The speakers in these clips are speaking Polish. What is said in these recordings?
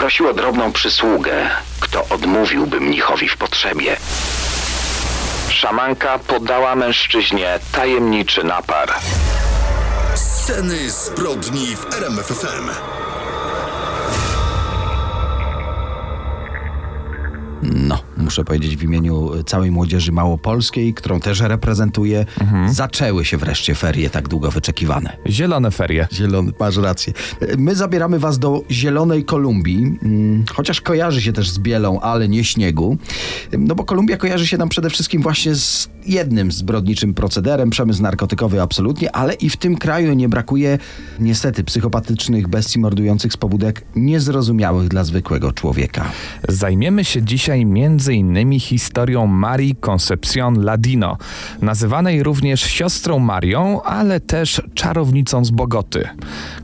Prosił o drobną przysługę. Kto odmówiłby mnichowi w potrzebie? Szamanka podała mężczyźnie tajemniczy napar. Sceny zbrodni w RMFFM. No, muszę powiedzieć w imieniu całej młodzieży małopolskiej, którą też reprezentuję, zaczęły się wreszcie ferie tak długo wyczekiwane. Zielone ferie. Zielony, masz rację. My zabieramy was do Zielonej Kolumbii, mm, chociaż kojarzy się też z bielą, ale nie śniegu. No bo Kolumbia kojarzy się nam przede wszystkim właśnie z jednym zbrodniczym procederem, przemysł narkotykowy absolutnie, ale i w tym kraju nie brakuje niestety psychopatycznych bestii mordujących z pobudek niezrozumiałych dla zwykłego człowieka. Zajmiemy się dzisiaj między innymi historią Marii Concepcion Ladino, nazywanej również siostrą Marią, ale też czarownicą z Bogoty.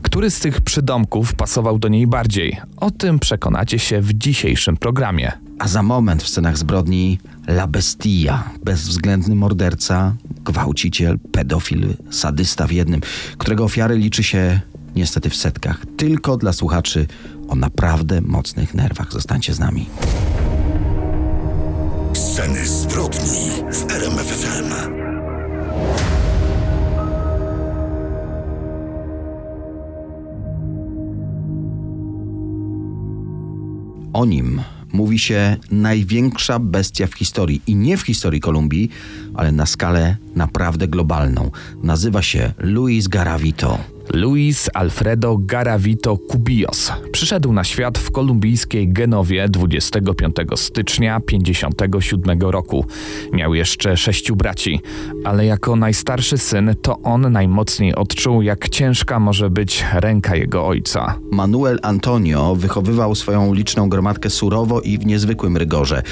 Który z tych przydomków pasował do niej bardziej? O tym przekonacie się w dzisiejszym programie. A za moment w scenach zbrodni La Bestia, bezwzględny morderca, gwałciciel, pedofil, sadysta w jednym, którego ofiary liczy się niestety w setkach. Tylko dla słuchaczy o naprawdę mocnych nerwach. Zostańcie z nami. Sceny zbrodni w RMFFM. O nim mówi się największa bestia w historii. I nie w historii Kolumbii, ale na skalę naprawdę globalną. Nazywa się Luis Garavito. Luis Alfredo Garavito Cubillos przyszedł na świat w kolumbijskiej Genowie 25 stycznia 57 roku. Miał jeszcze sześciu braci, ale jako najstarszy syn to on najmocniej odczuł, jak ciężka może być ręka jego ojca. Manuel Antonio wychowywał swoją liczną gromadkę surowo i w niezwykłym rygorze.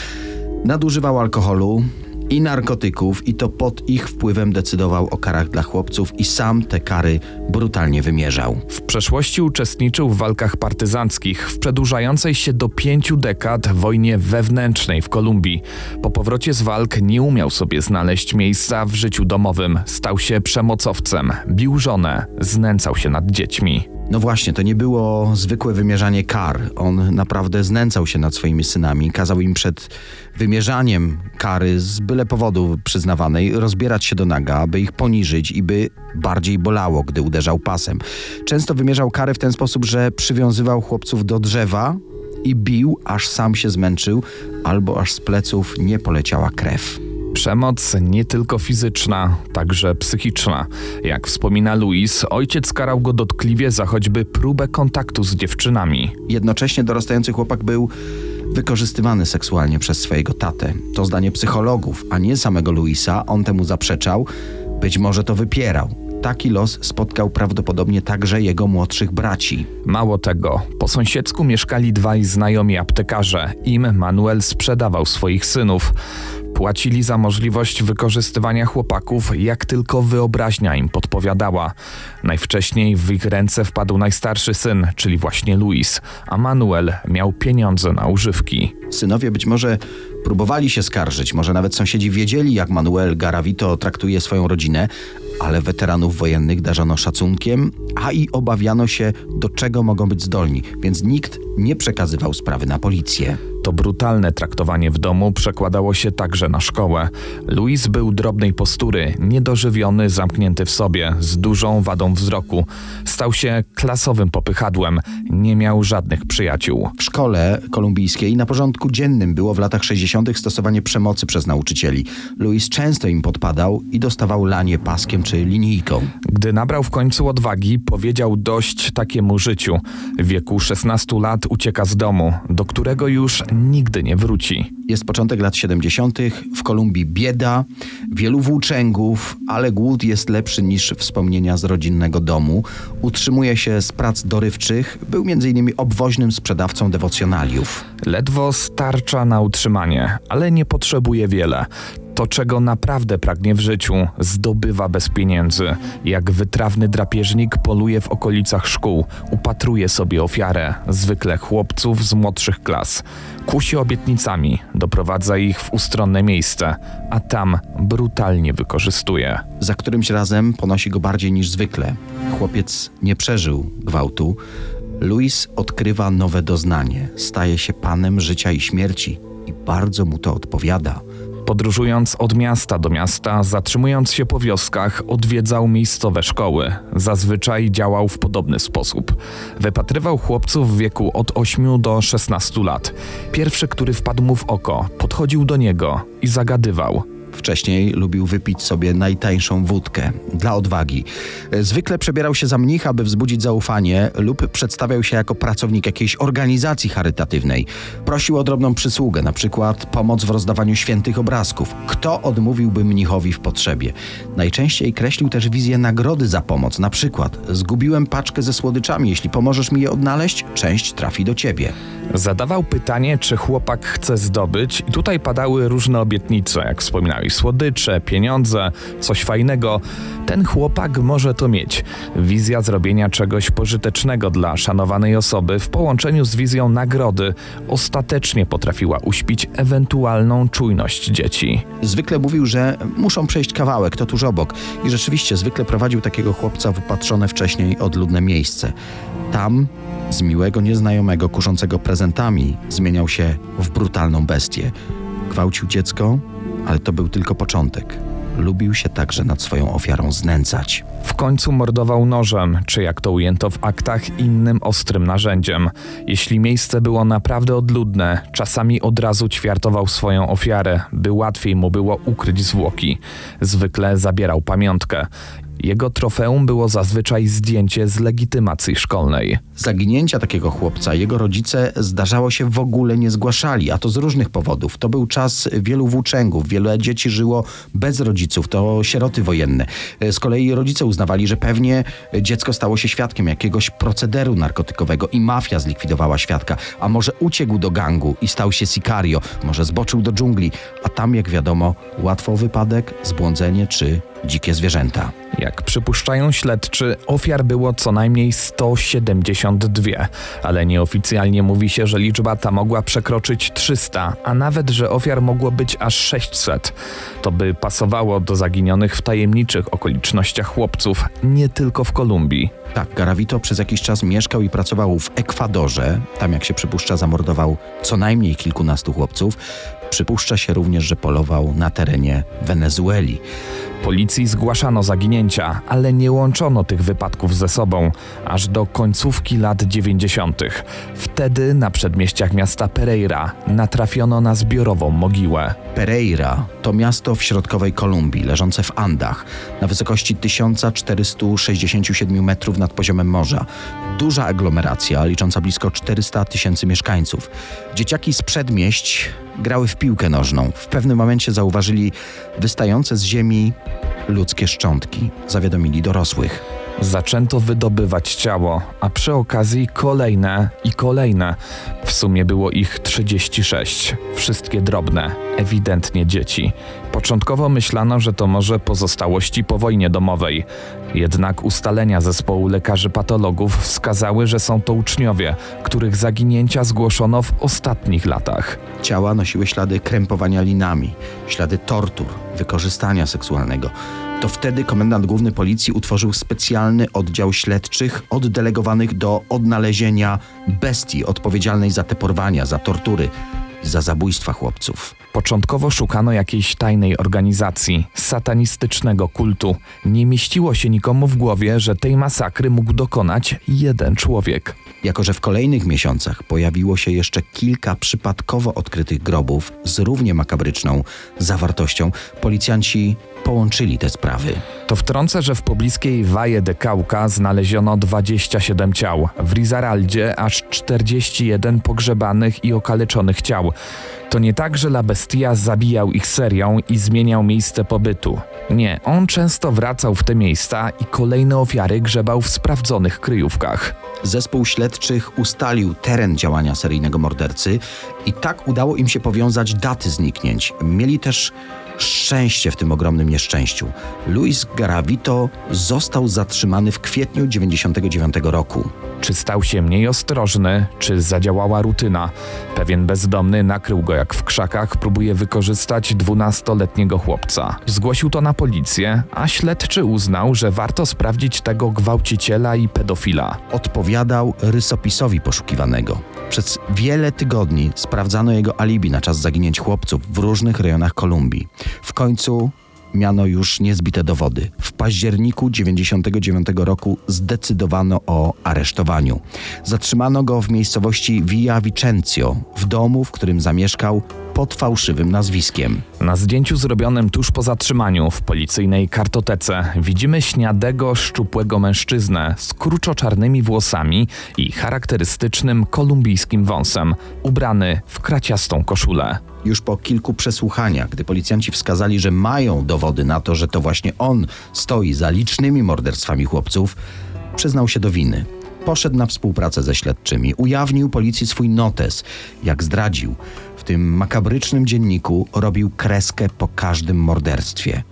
Nadużywał alkoholu i narkotyków, i to pod ich wpływem decydował o karach dla chłopców, i sam te kary brutalnie wymierzał. W przeszłości uczestniczył w walkach partyzanckich w przedłużającej się do pięciu dekad wojnie wewnętrznej w Kolumbii. Po powrocie z walk nie umiał sobie znaleźć miejsca w życiu domowym. Stał się przemocowcem, bił żonę, znęcał się nad dziećmi. No właśnie, to nie było zwykłe wymierzanie kar. On naprawdę znęcał się nad swoimi synami, kazał im przed wymierzaniem kary z byle powodu przyznawanej rozbierać się do naga, aby ich poniżyć i by bardziej bolało, gdy uderzał pasem. Często wymierzał kary w ten sposób, że przywiązywał chłopców do drzewa i bił, aż sam się zmęczył, albo aż z pleców nie poleciała krew. Przemoc nie tylko fizyczna, także psychiczna. Jak wspomina Luis, ojciec karał go dotkliwie za choćby próbę kontaktu z dziewczynami. Jednocześnie dorastający chłopak był wykorzystywany seksualnie przez swojego tatę. To zdanie psychologów, a nie samego Luisa. On temu zaprzeczał, być może to wypierał. Taki los spotkał prawdopodobnie także jego młodszych braci. Mało tego, po sąsiedzku mieszkali dwaj znajomi aptekarze. Im Manuel sprzedawał swoich synów. Płacili za możliwość wykorzystywania chłopaków, jak tylko wyobraźnia im podpowiadała. Najwcześniej w ich ręce wpadł najstarszy syn, czyli właśnie Luis, a Manuel miał pieniądze na używki. Synowie być może próbowali się skarżyć, może nawet sąsiedzi wiedzieli, jak Manuel Garavito traktuje swoją rodzinę, ale weteranów wojennych darzano szacunkiem, a i obawiano się, do czego mogą być zdolni, więc nikt nie przekazywał sprawy na policję. To brutalne traktowanie w domu przekładało się także na szkołę. Luis był drobnej postury, niedożywiony, zamknięty w sobie, z dużą wadą wzroku. Stał się klasowym popychadłem, nie miał żadnych przyjaciół. W szkole kolumbijskiej na porządku dziennym było w latach 60. stosowanie przemocy przez nauczycieli. Luis często im podpadał i dostawał lanie paskiem czy linijką. Gdy nabrał w końcu odwagi, powiedział dość takiemu życiu. W wieku 16 lat ucieka z domu, do którego już nigdy nie wróci. Jest początek lat 70. W Kolumbii bieda, wielu włóczęgów, ale głód jest lepszy niż wspomnienia z rodzinnego domu. Utrzymuje się z prac dorywczych. Był m.in. obwoźnym sprzedawcą dewocjonaliów. Ledwo starcza na utrzymanie, ale nie potrzebuje wiele. To, czego naprawdę pragnie w życiu, zdobywa bez pieniędzy. Jak wytrawny drapieżnik poluje w okolicach szkół, upatruje sobie ofiarę, zwykle chłopców z młodszych klas. Kusi obietnicami, doprowadza ich w ustronne miejsce, a tam brutalnie wykorzystuje. Za którymś razem ponosi go bardziej niż zwykle. Chłopiec nie przeżył gwałtu. Luis odkrywa nowe doznanie. Staje się panem życia i śmierci i bardzo mu to odpowiada. Podróżując od miasta do miasta, zatrzymując się po wioskach, odwiedzał miejscowe szkoły. Zazwyczaj działał w podobny sposób. Wypatrywał chłopców w wieku od 8 do 16 lat. Pierwszy, który wpadł mu w oko, podchodził do niego i zagadywał. Wcześniej lubił wypić sobie najtańszą wódkę dla odwagi. Zwykle przebierał się za mnicha, by wzbudzić zaufanie, lub przedstawiał się jako pracownik jakiejś organizacji charytatywnej. Prosił o drobną przysługę, na przykład pomoc w rozdawaniu świętych obrazków. Kto odmówiłby mnichowi w potrzebie? Najczęściej kreślił też wizję nagrody za pomoc, na przykład zgubiłem paczkę ze słodyczami, jeśli pomożesz mi je odnaleźć, część trafi do ciebie. Zadawał pytanie, czy chłopak chce zdobyć, i tutaj padały różne obietnice, jak wspominałeś, słodycze, pieniądze, coś fajnego. Ten chłopak może to mieć. Wizja zrobienia czegoś pożytecznego dla szanowanej osoby w połączeniu z wizją nagrody ostatecznie potrafiła uśpić ewentualną czujność dzieci. Zwykle mówił, że muszą przejść kawałek, to tuż obok. I rzeczywiście zwykle prowadził takiego chłopca w upatrzone wcześniej odludne miejsce. Tam, z miłego nieznajomego kuszącego prezentami, zmieniał się w brutalną bestię. Gwałcił dziecko, ale to był tylko początek. Lubił się także nad swoją ofiarą znęcać. W końcu mordował nożem, czy jak to ujęto w aktach, innym ostrym narzędziem. Jeśli miejsce było naprawdę odludne, czasami od razu ćwiartował swoją ofiarę, by łatwiej mu było ukryć zwłoki. Zwykle zabierał pamiątkę. Jego trofeum było zazwyczaj zdjęcie z legitymacji szkolnej. Zaginięcia takiego chłopca jego rodzice zdarzało się w ogóle nie zgłaszali, a to z różnych powodów. To był czas wielu włóczęgów, wiele dzieci żyło bez rodziców, to sieroty wojenne. Z kolei rodzice uznawali, że pewnie dziecko stało się świadkiem jakiegoś procederu narkotykowego i mafia zlikwidowała świadka, a może uciekł do gangu i stał się sicario, może zboczył do dżungli, a tam jak wiadomo łatwo wypadek, zbłądzenie czy dzikie zwierzęta. Jak przypuszczają śledczy, ofiar było co najmniej 172, ale nieoficjalnie mówi się, że liczba ta mogła przekroczyć 300, a nawet, że ofiar mogło być aż 600. To by pasowało do zaginionych w tajemniczych okolicznościach chłopców, nie tylko w Kolumbii. Tak, Garavito przez jakiś czas mieszkał i pracował w Ekwadorze. Tam, jak się przypuszcza, zamordował co najmniej kilkunastu chłopców. Przypuszcza się również, że polował na terenie Wenezueli. Policji zgłaszano zaginięcia, ale nie łączono tych wypadków ze sobą, aż do końcówki lat 90. Wtedy na przedmieściach miasta Pereira natrafiono na zbiorową mogiłę. Pereira to miasto w środkowej Kolumbii, leżące w Andach, na wysokości 1467 metrów nad poziomem morza. Duża aglomeracja, licząca blisko 400 tysięcy mieszkańców. Dzieciaki z przedmieść grały w piłkę nożną. W pewnym momencie zauważyli wystające z ziemi ludzkie szczątki. Zawiadomili dorosłych. Zaczęto wydobywać ciało, a przy okazji kolejne i kolejne. W sumie było ich 36, wszystkie drobne, ewidentnie dzieci. Początkowo myślano, że to może pozostałości po wojnie domowej. Jednak ustalenia zespołu lekarzy patologów wskazały, że są to uczniowie, których zaginięcia zgłoszono w ostatnich latach. Ciała nosiły ślady krępowania linami, ślady tortur, wykorzystania seksualnego. To wtedy komendant główny policji utworzył specjalny oddział śledczych oddelegowanych do odnalezienia bestii odpowiedzialnej za te porwania, za tortury za zabójstwa chłopców. Początkowo szukano jakiejś tajnej organizacji, satanistycznego kultu. Nie mieściło się nikomu w głowie, że tej masakry mógł dokonać jeden człowiek. Jako, że w kolejnych miesiącach pojawiło się jeszcze kilka przypadkowo odkrytych grobów z równie makabryczną zawartością, policjanci połączyli te sprawy. To wtrącę, że w pobliskiej Valle de Cauca znaleziono 27 ciał, w Rizaraldzie aż 41 pogrzebanych i okaleczonych ciał. To nie tak, że La Bestia zabijał ich serią i zmieniał miejsce pobytu. Nie, on często wracał w te miejsca i kolejne ofiary grzebał w sprawdzonych kryjówkach. Zespół śledczych ustalił teren działania seryjnego mordercy i tak udało im się powiązać daty zniknięć. Mieli też szczęście w tym ogromnym nieszczęściu. Luis Garavito został zatrzymany w kwietniu 99 roku. Czy stał się mniej ostrożny, czy zadziałała rutyna? Pewien bezdomny nakrył go jak w krzakach, próbuje wykorzystać 12-letniego chłopca. Zgłosił to na policję, a śledczy uznał, że warto sprawdzić tego gwałciciela i pedofila. Odpowiadał rysopisowi poszukiwanego. Przez wiele tygodni sprawdzano jego alibi na czas zaginięć chłopców w różnych rejonach Kolumbii. W końcu miano już niezbite dowody. W październiku 99 roku zdecydowano o aresztowaniu. Zatrzymano go w miejscowości Via Vicencio, w domu, w którym zamieszkał pod fałszywym nazwiskiem. Na zdjęciu zrobionym tuż po zatrzymaniu w policyjnej kartotece widzimy śniadego, szczupłego mężczyznę z kruczo-czarnymi włosami i charakterystycznym kolumbijskim wąsem, ubrany w kraciastą koszulę. Już po kilku przesłuchaniach, gdy policjanci wskazali, że mają dowody na to, że to właśnie on stoi za licznymi morderstwami chłopców, przyznał się do winy. Poszedł na współpracę ze śledczymi, ujawnił policji swój notes. Jak zdradził, w tym makabrycznym dzienniku robił kreskę po każdym morderstwie.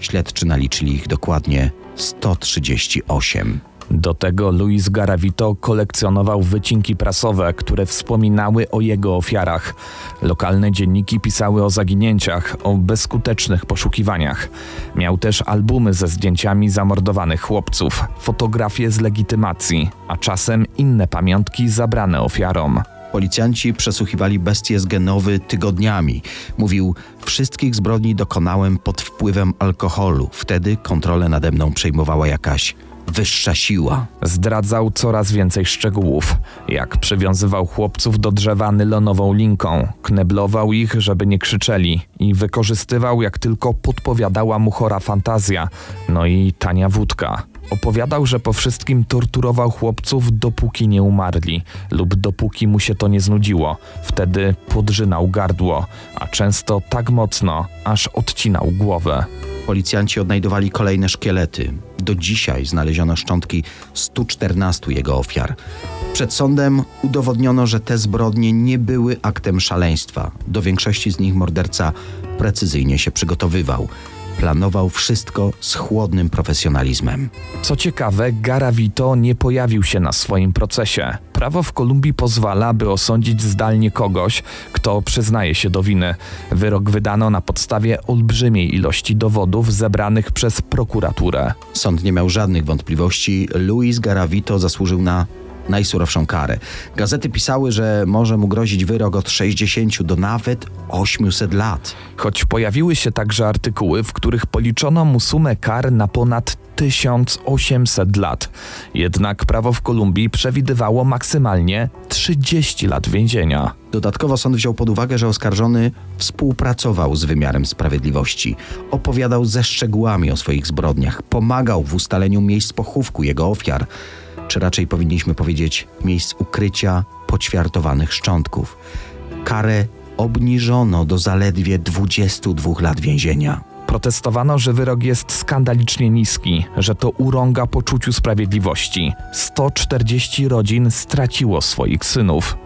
Śledczy naliczyli ich dokładnie 138. Do tego Luis Garavito kolekcjonował wycinki prasowe, które wspominały o jego ofiarach. Lokalne dzienniki pisały o zaginięciach, o bezskutecznych poszukiwaniach. Miał też albumy ze zdjęciami zamordowanych chłopców, fotografie z legitymacji, a czasem inne pamiątki zabrane ofiarom. Policjanci przesłuchiwali bestię z Genowy tygodniami. Mówił, wszystkich zbrodni dokonałem pod wpływem alkoholu. Wtedy kontrolę nade mną przejmowała jakaś wyższa siła. Zdradzał coraz więcej szczegółów, jak przywiązywał chłopców do drzewa nylonową linką, kneblował ich, żeby nie krzyczeli i wykorzystywał jak tylko podpowiadała mu chora fantazja, no i tania wódka. Opowiadał, że po wszystkim torturował chłopców, dopóki nie umarli, lub dopóki mu się to nie znudziło. Wtedy podrzynał gardło, a często tak mocno, aż odcinał głowę. Policjanci odnajdowali kolejne szkielety. Do dzisiaj znaleziono szczątki 114 jego ofiar. Przed sądem udowodniono, że te zbrodnie nie były aktem szaleństwa. Do większości z nich morderca precyzyjnie się przygotowywał. Planował wszystko z chłodnym profesjonalizmem. Co ciekawe, Garavito nie pojawił się na swoim procesie. Prawo w Kolumbii pozwala, by osądzić zdalnie kogoś, kto przyznaje się do winy. Wyrok wydano na podstawie olbrzymiej ilości dowodów zebranych przez prokuraturę. Sąd nie miał żadnych wątpliwości. Luis Garavito zasłużył na najsurowszą karę. Gazety pisały, że może mu grozić wyrok od 60 do nawet 800 lat. Choć pojawiły się także artykuły, w których policzono mu sumę kar na ponad 1800 lat. Jednak prawo w Kolumbii przewidywało maksymalnie 30 lat więzienia. Dodatkowo sąd wziął pod uwagę, że oskarżony współpracował z wymiarem sprawiedliwości, opowiadał ze szczegółami o swoich zbrodniach, pomagał w ustaleniu miejsc pochówku jego ofiar, czy raczej powinniśmy powiedzieć miejsc ukrycia poćwiartowanych szczątków. Karę obniżono do zaledwie 22 lat więzienia. Protestowano, że wyrok jest skandalicznie niski, że to urąga poczuciu sprawiedliwości. 140 rodzin straciło swoich synów.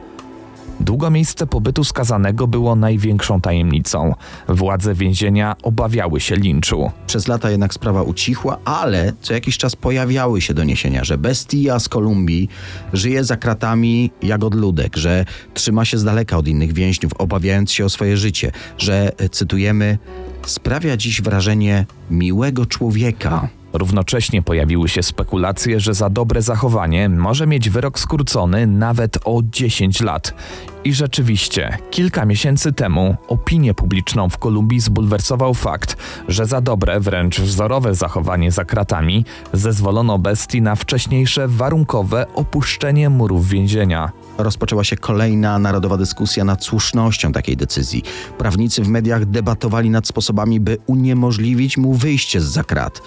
Długo miejsce pobytu skazanego było największą tajemnicą. Władze więzienia obawiały się linczu. Przez lata jednak sprawa ucichła, ale co jakiś czas pojawiały się doniesienia, że bestia z Kolumbii żyje za kratami jak odludek, że trzyma się z daleka od innych więźniów, obawiając się o swoje życie, że, cytujemy, sprawia dziś wrażenie miłego człowieka. Równocześnie pojawiły się spekulacje, że za dobre zachowanie może mieć wyrok skrócony nawet o 10 lat. I rzeczywiście, kilka miesięcy temu opinię publiczną w Kolumbii zbulwersował fakt, że za dobre, wręcz wzorowe zachowanie za kratami zezwolono bestii na wcześniejsze warunkowe opuszczenie murów więzienia. Rozpoczęła się kolejna narodowa dyskusja nad słusznością takiej decyzji. Prawnicy w mediach debatowali nad sposobami, by uniemożliwić mu wyjście z zakrat.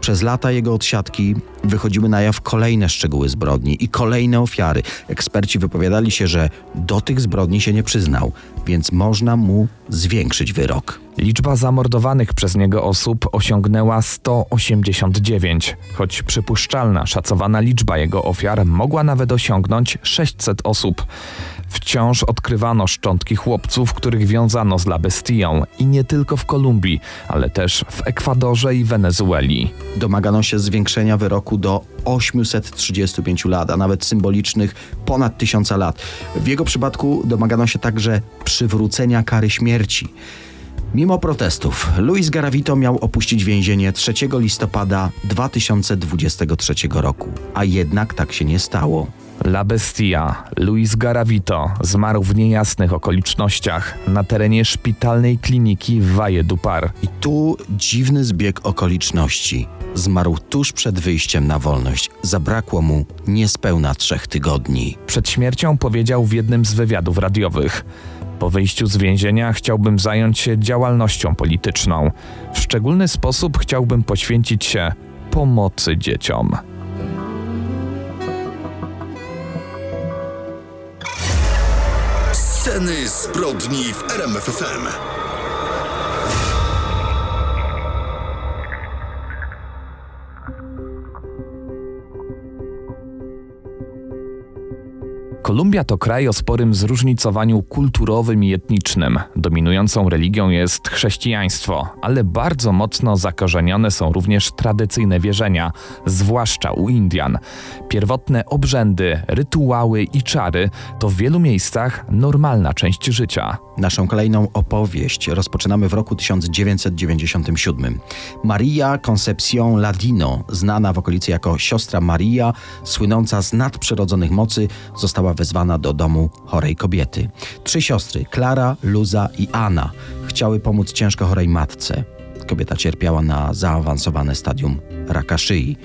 Przez lata jego odsiadki wychodziły na jaw kolejne szczegóły zbrodni i kolejne ofiary. Eksperci wypowiadali się, że do tych zbrodni się nie przyznał, więc można mu zwiększyć wyrok. Liczba zamordowanych przez niego osób osiągnęła 189, choć przypuszczalna, szacowana liczba jego ofiar mogła nawet osiągnąć 600 osób. Wciąż odkrywano szczątki chłopców, których wiązano z La Bestią i nie tylko w Kolumbii, ale też w Ekwadorze i Wenezueli. Domagano się zwiększenia wyroku do 835 lat, a nawet symbolicznych ponad 1000 lat. W jego przypadku domagano się także przywrócenia kary śmierci. Mimo protestów, Luis Garavito miał opuścić więzienie 3 listopada 2023 roku, a jednak tak się nie stało. La Bestia, Luis Garavito, zmarł w niejasnych okolicznościach na terenie szpitalnej kliniki w Valle du Par. I tu dziwny zbieg okoliczności. Zmarł tuż przed wyjściem na wolność. Zabrakło mu niespełna trzech tygodni. Przed śmiercią powiedział w jednym z wywiadów radiowych: Po wyjściu z więzienia chciałbym zająć się działalnością polityczną. W szczególny sposób chciałbym poświęcić się pomocy dzieciom. Sceny zbrodni w RMFFM. Kolumbia to kraj o sporym zróżnicowaniu kulturowym i etnicznym. Dominującą religią jest chrześcijaństwo, ale bardzo mocno zakorzenione są również tradycyjne wierzenia, zwłaszcza u Indian. Pierwotne obrzędy, rytuały i czary to w wielu miejscach normalna część życia. Naszą kolejną opowieść rozpoczynamy w roku 1997. Maria Concepción Ladino, znana w okolicy jako siostra Maria, słynąca z nadprzyrodzonych mocy, została wezwana do domu chorej kobiety. Trzy siostry, Klara, Luza i Anna, chciały pomóc ciężko chorej matce. Kobieta cierpiała na zaawansowane stadium raka szyi.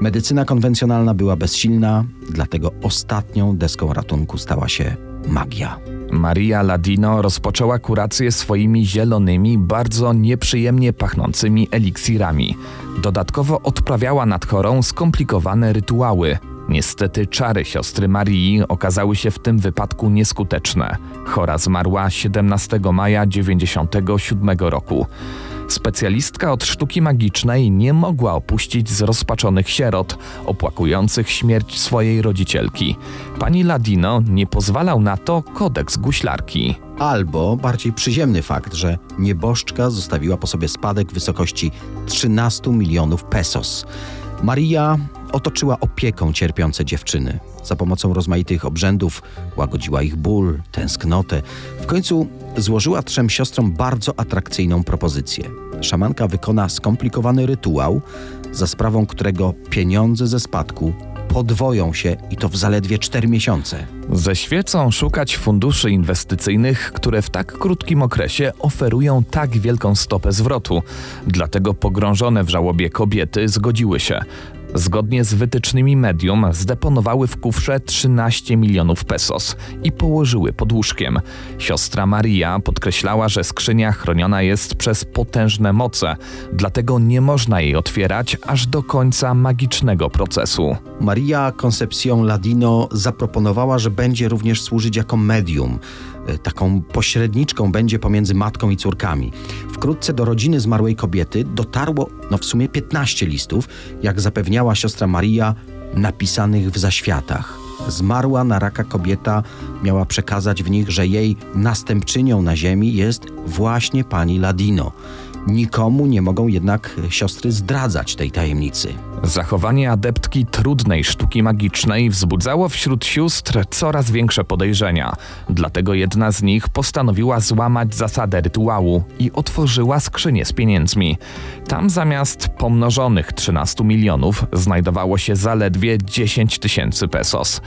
Medycyna konwencjonalna była bezsilna, dlatego ostatnią deską ratunku stała się magia. Maria Ladino rozpoczęła kurację swoimi zielonymi, bardzo nieprzyjemnie pachnącymi eliksirami. Dodatkowo odprawiała nad chorą skomplikowane rytuały. Niestety czary siostry Marii okazały się w tym wypadku nieskuteczne. Chora zmarła 17 maja 1997 roku. Specjalistka od sztuki magicznej nie mogła opuścić zrozpaczonych sierot, opłakujących śmierć swojej rodzicielki. Pani Ladino nie pozwalał na to kodeks guślarki. Albo bardziej przyziemny fakt, że nieboszczka zostawiła po sobie spadek w wysokości 13 milionów pesos. Maria otoczyła opieką cierpiące dziewczyny. Za pomocą rozmaitych obrzędów łagodziła ich ból, tęsknotę. W końcu złożyła trzem siostrom bardzo atrakcyjną propozycję. Szamanka wykona skomplikowany rytuał, za sprawą którego pieniądze ze spadku podwoją się i to w zaledwie 4 miesiące. Ze świecą szukać funduszy inwestycyjnych, które w tak krótkim okresie oferują tak wielką stopę zwrotu. Dlatego pogrążone w żałobie kobiety zgodziły się. Zgodnie z wytycznymi medium zdeponowały w kufrze 13 milionów pesos i położyły pod łóżkiem. Siostra Maria podkreślała, że skrzynia chroniona jest przez potężne moce, dlatego nie można jej otwierać aż do końca magicznego procesu. Maria Concepción Ladino zaproponowała, że będzie również służyć jako medium. E, Taką pośredniczką będzie pomiędzy matką i córkami. Wkrótce do rodziny zmarłej kobiety dotarło no w sumie 15 listów, jak zapewniała siostra Maria, napisanych w zaświatach. Zmarła na raka kobieta miała przekazać w nich, że jej następczynią na ziemi jest właśnie pani Ladino. Nikomu nie mogą jednak siostry zdradzać tej tajemnicy. Zachowanie adeptki trudnej sztuki magicznej wzbudzało wśród sióstr coraz większe podejrzenia. Dlatego jedna z nich postanowiła złamać zasadę rytuału i otworzyła skrzynię z pieniędzmi. Tam zamiast pomnożonych 13 milionów znajdowało się zaledwie 10 tysięcy pesos.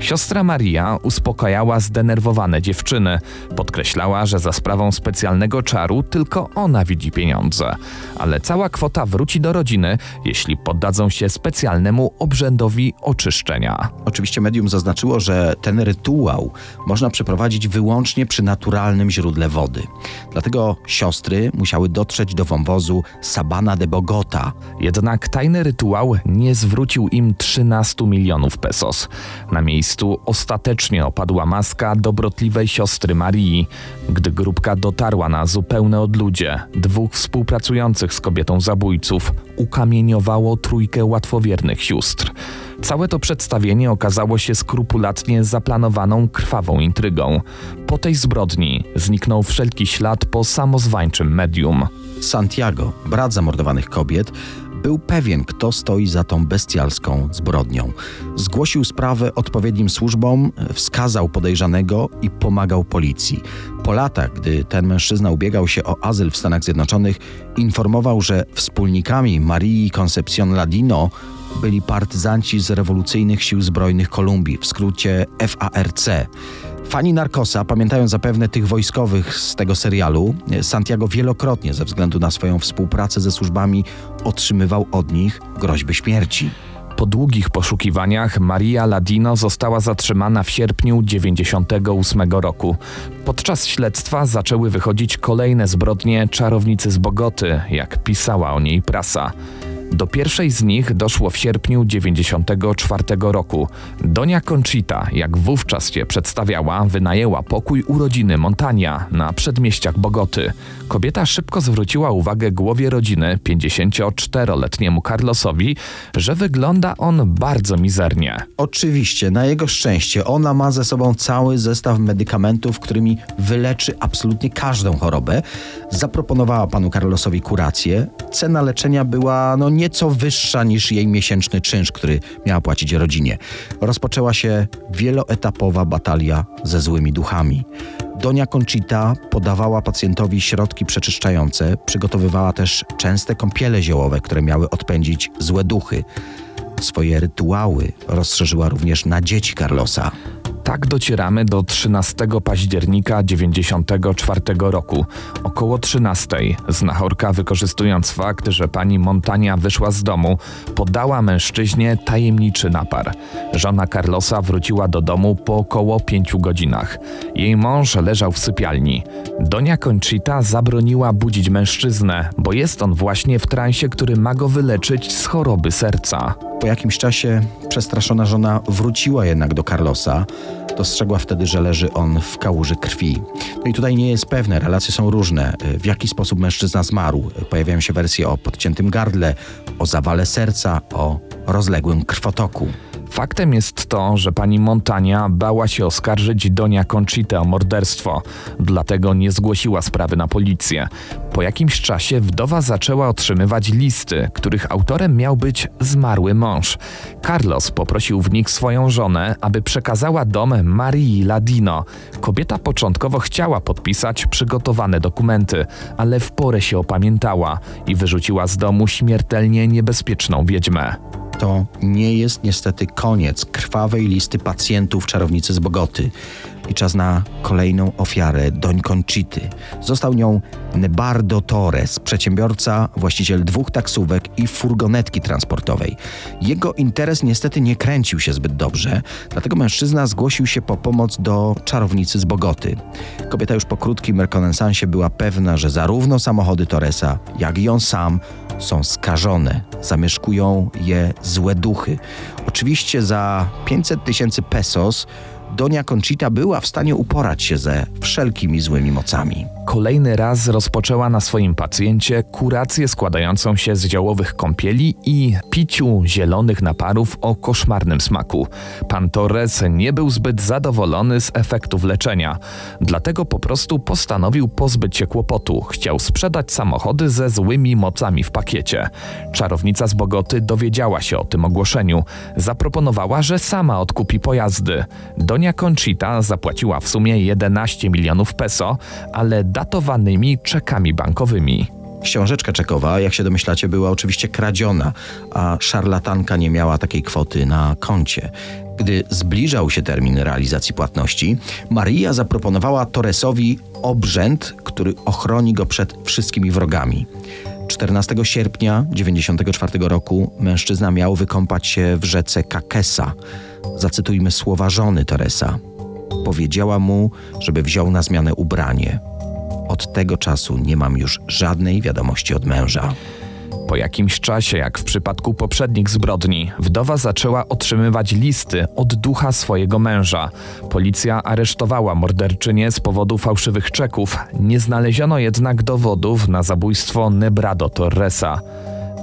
Siostra Maria uspokajała zdenerwowane dziewczyny. Podkreślała, że za sprawą specjalnego czaru tylko ona widzi pieniądze. Ale cała kwota wróci do rodziny, jeśli poddadzą się specjalnemu obrzędowi oczyszczenia. Oczywiście medium zaznaczyło, że ten rytuał można przeprowadzić wyłącznie przy naturalnym źródle wody. Dlatego siostry musiały dotrzeć do wąwozu Sabana de Bogota. Jednak tajny rytuał nie zwrócił im 13 milionów pesos. Na miejscu ostatecznie opadła maska dobrotliwej siostry Marii. Gdy grupka dotarła na zupełne odludzie, dwóch współpracujących z kobietą zabójców ukamieniowało trójkę łatwowiernych sióstr. Całe to przedstawienie okazało się skrupulatnie zaplanowaną krwawą intrygą. Po tej zbrodni zniknął wszelki ślad po samozwańczym medium. Santiago, brat zamordowanych kobiet, był pewien, kto stoi za tą bestialską zbrodnią. Zgłosił sprawę odpowiednim służbom, wskazał podejrzanego i pomagał policji. Po latach, gdy ten mężczyzna ubiegał się o azyl w Stanach Zjednoczonych, informował, że wspólnikami Marii Concepcion Ladino byli partyzanci z rewolucyjnych sił zbrojnych Kolumbii, w skrócie FARC. Fani Narcosa pamiętają zapewne tych wojskowych z tego serialu. Santiago wielokrotnie ze względu na swoją współpracę ze służbami otrzymywał od nich groźby śmierci. Po długich poszukiwaniach Maria Ladino została zatrzymana w sierpniu 98 roku. Podczas śledztwa zaczęły wychodzić kolejne zbrodnie czarownicy z Bogoty, jak pisała o niej prasa. Do pierwszej z nich doszło w sierpniu 94 roku. Donia Conchita, jak wówczas się przedstawiała, wynajęła pokój u rodziny Montania na przedmieściach Bogoty. Kobieta szybko zwróciła uwagę głowie rodziny, 54-letniemu Carlosowi, że wygląda on bardzo mizernie. Oczywiście, na jego szczęście, ona ma ze sobą cały zestaw medykamentów, którymi wyleczy absolutnie każdą chorobę. Zaproponowała panu Carlosowi kurację. Cena leczenia była no nieco wyższa niż jej miesięczny czynsz, który miała płacić rodzinie. Rozpoczęła się wieloetapowa batalia ze złymi duchami. Donia Conchita podawała pacjentowi środki przeczyszczające, przygotowywała też częste kąpiele ziołowe, które miały odpędzić złe duchy. Swoje rytuały rozszerzyła również na dzieci Carlosa. Tak docieramy do 13 października 94 roku. Około 13 znachorka, wykorzystując fakt, że pani Montania wyszła z domu, podała mężczyźnie tajemniczy napar. Żona Carlosa wróciła do domu po około 5 godzinach. Jej mąż leżał w sypialni. Donia Conchita zabroniła budzić mężczyznę, bo jest on właśnie w transie, który ma go wyleczyć z choroby serca. Po jakimś czasie przestraszona żona wróciła jednak do Carlosa. Dostrzegła wtedy, że leży on w kałuży krwi. No i tutaj nie jest pewne, relacje są różne. W jaki sposób mężczyzna zmarł? Pojawiają się wersje o podciętym gardle, o zawale serca, o rozległym krwotoku. Faktem jest to, że pani Montania bała się oskarżyć Donia Conchita o morderstwo, dlatego nie zgłosiła sprawy na policję. Po jakimś czasie wdowa zaczęła otrzymywać listy, których autorem miał być zmarły mąż. Carlos poprosił w nich swoją żonę, aby przekazała dom Marii Ladino. Kobieta początkowo chciała podpisać przygotowane dokumenty, ale w porę się opamiętała i wyrzuciła z domu śmiertelnie niebezpieczną wiedźmę to nie jest niestety koniec krwawej listy pacjentów czarownicy z Bogoty i czas na kolejną ofiarę Doń Conchity. Został nią Nebardo Torres, przedsiębiorca, właściciel dwóch taksówek i furgonetki transportowej. Jego interes niestety nie kręcił się zbyt dobrze, dlatego mężczyzna zgłosił się po pomoc do czarownicy z Bogoty. Kobieta już po krótkim rekonesansie była pewna, że zarówno samochody Torresa, jak i on sam są skażone, zamieszkują je złe duchy. Oczywiście za 500 tysięcy pesos Donia Conchita była w stanie uporać się ze wszelkimi złymi mocami. Kolejny raz rozpoczęła na swoim pacjencie kurację składającą się z ziołowych kąpieli i piciu zielonych naparów o koszmarnym smaku. Pan Torres nie był zbyt zadowolony z efektów leczenia, dlatego po prostu postanowił pozbyć się kłopotu. Chciał sprzedać samochody ze złymi mocami w pakiecie. Czarownica z Bogoty dowiedziała się o tym ogłoszeniu. Zaproponowała, że sama odkupi pojazdy. Donia Conchita zapłaciła w sumie 11 milionów peso, ale datowanymi czekami bankowymi. Książeczka czekowa, jak się domyślacie, była oczywiście kradziona, a szarlatanka nie miała takiej kwoty na koncie. Gdy zbliżał się termin realizacji płatności, Maria zaproponowała Torresowi obrzęd, który ochroni go przed wszystkimi wrogami. 14 sierpnia 1994 roku mężczyzna miał wykąpać się w rzece Kakesa. Zacytujmy słowa żony Torresa. Powiedziała mu, żeby wziął na zmianę ubranie. Od tego czasu nie mam już żadnej wiadomości od męża. Po jakimś czasie, jak w przypadku poprzednich zbrodni, wdowa zaczęła otrzymywać listy od ducha swojego męża. Policja aresztowała morderczynię z powodu fałszywych czeków. Nie znaleziono jednak dowodów na zabójstwo Nebrado Torresa.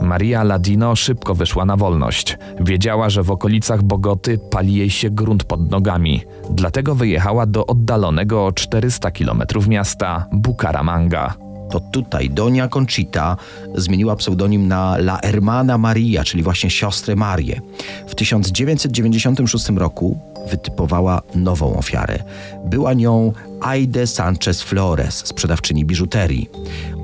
Maria Ladino szybko wyszła na wolność. Wiedziała, że w okolicach Bogoty pali jej się grunt pod nogami. Dlatego wyjechała do oddalonego o 400 km miasta Bucaramanga. To tutaj Donia Conchita zmieniła pseudonim na La Hermana Maria, czyli właśnie siostrę Marię. W 1996 roku wytypowała nową ofiarę. Była nią Aide Sanchez Flores, sprzedawczyni biżuterii.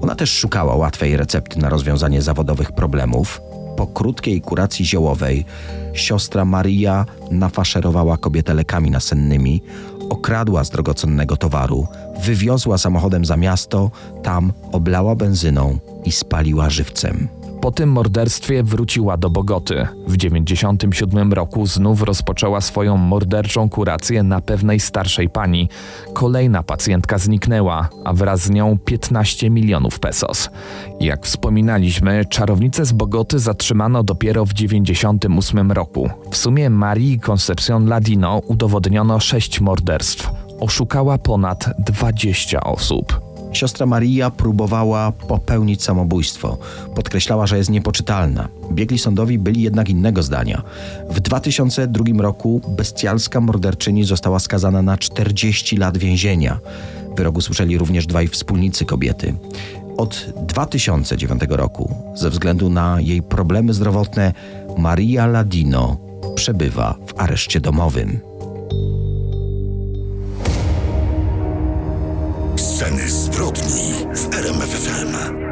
Ona też szukała łatwej recepty na rozwiązanie zawodowych problemów. Po krótkiej kuracji ziołowej siostra Maria nafaszerowała kobietę lekami nasennymi, okradła z drogocennego towaru, wywiozła samochodem za miasto, tam oblała benzyną i spaliła żywcem. Po tym morderstwie wróciła do Bogoty. W 97 roku znów rozpoczęła swoją morderczą kurację na pewnej starszej pani. Kolejna pacjentka zniknęła, a wraz z nią 15 milionów pesos. Jak wspominaliśmy, czarownicę z Bogoty zatrzymano dopiero w 98 roku. W sumie Marii Concepcion Ladino udowodniono 6 morderstw. Oszukała ponad 20 osób. Siostra Maria próbowała popełnić samobójstwo. Podkreślała, że jest niepoczytalna. Biegli sądowi byli jednak innego zdania. W 2002 roku bestialska morderczyni została skazana na 40 lat więzienia. Wyrok usłyszeli również dwaj wspólnicy kobiety. Od 2009 roku, ze względu na jej problemy zdrowotne, Maria Ladino przebywa w areszcie domowym. Sceny zbrodni w RMFFM.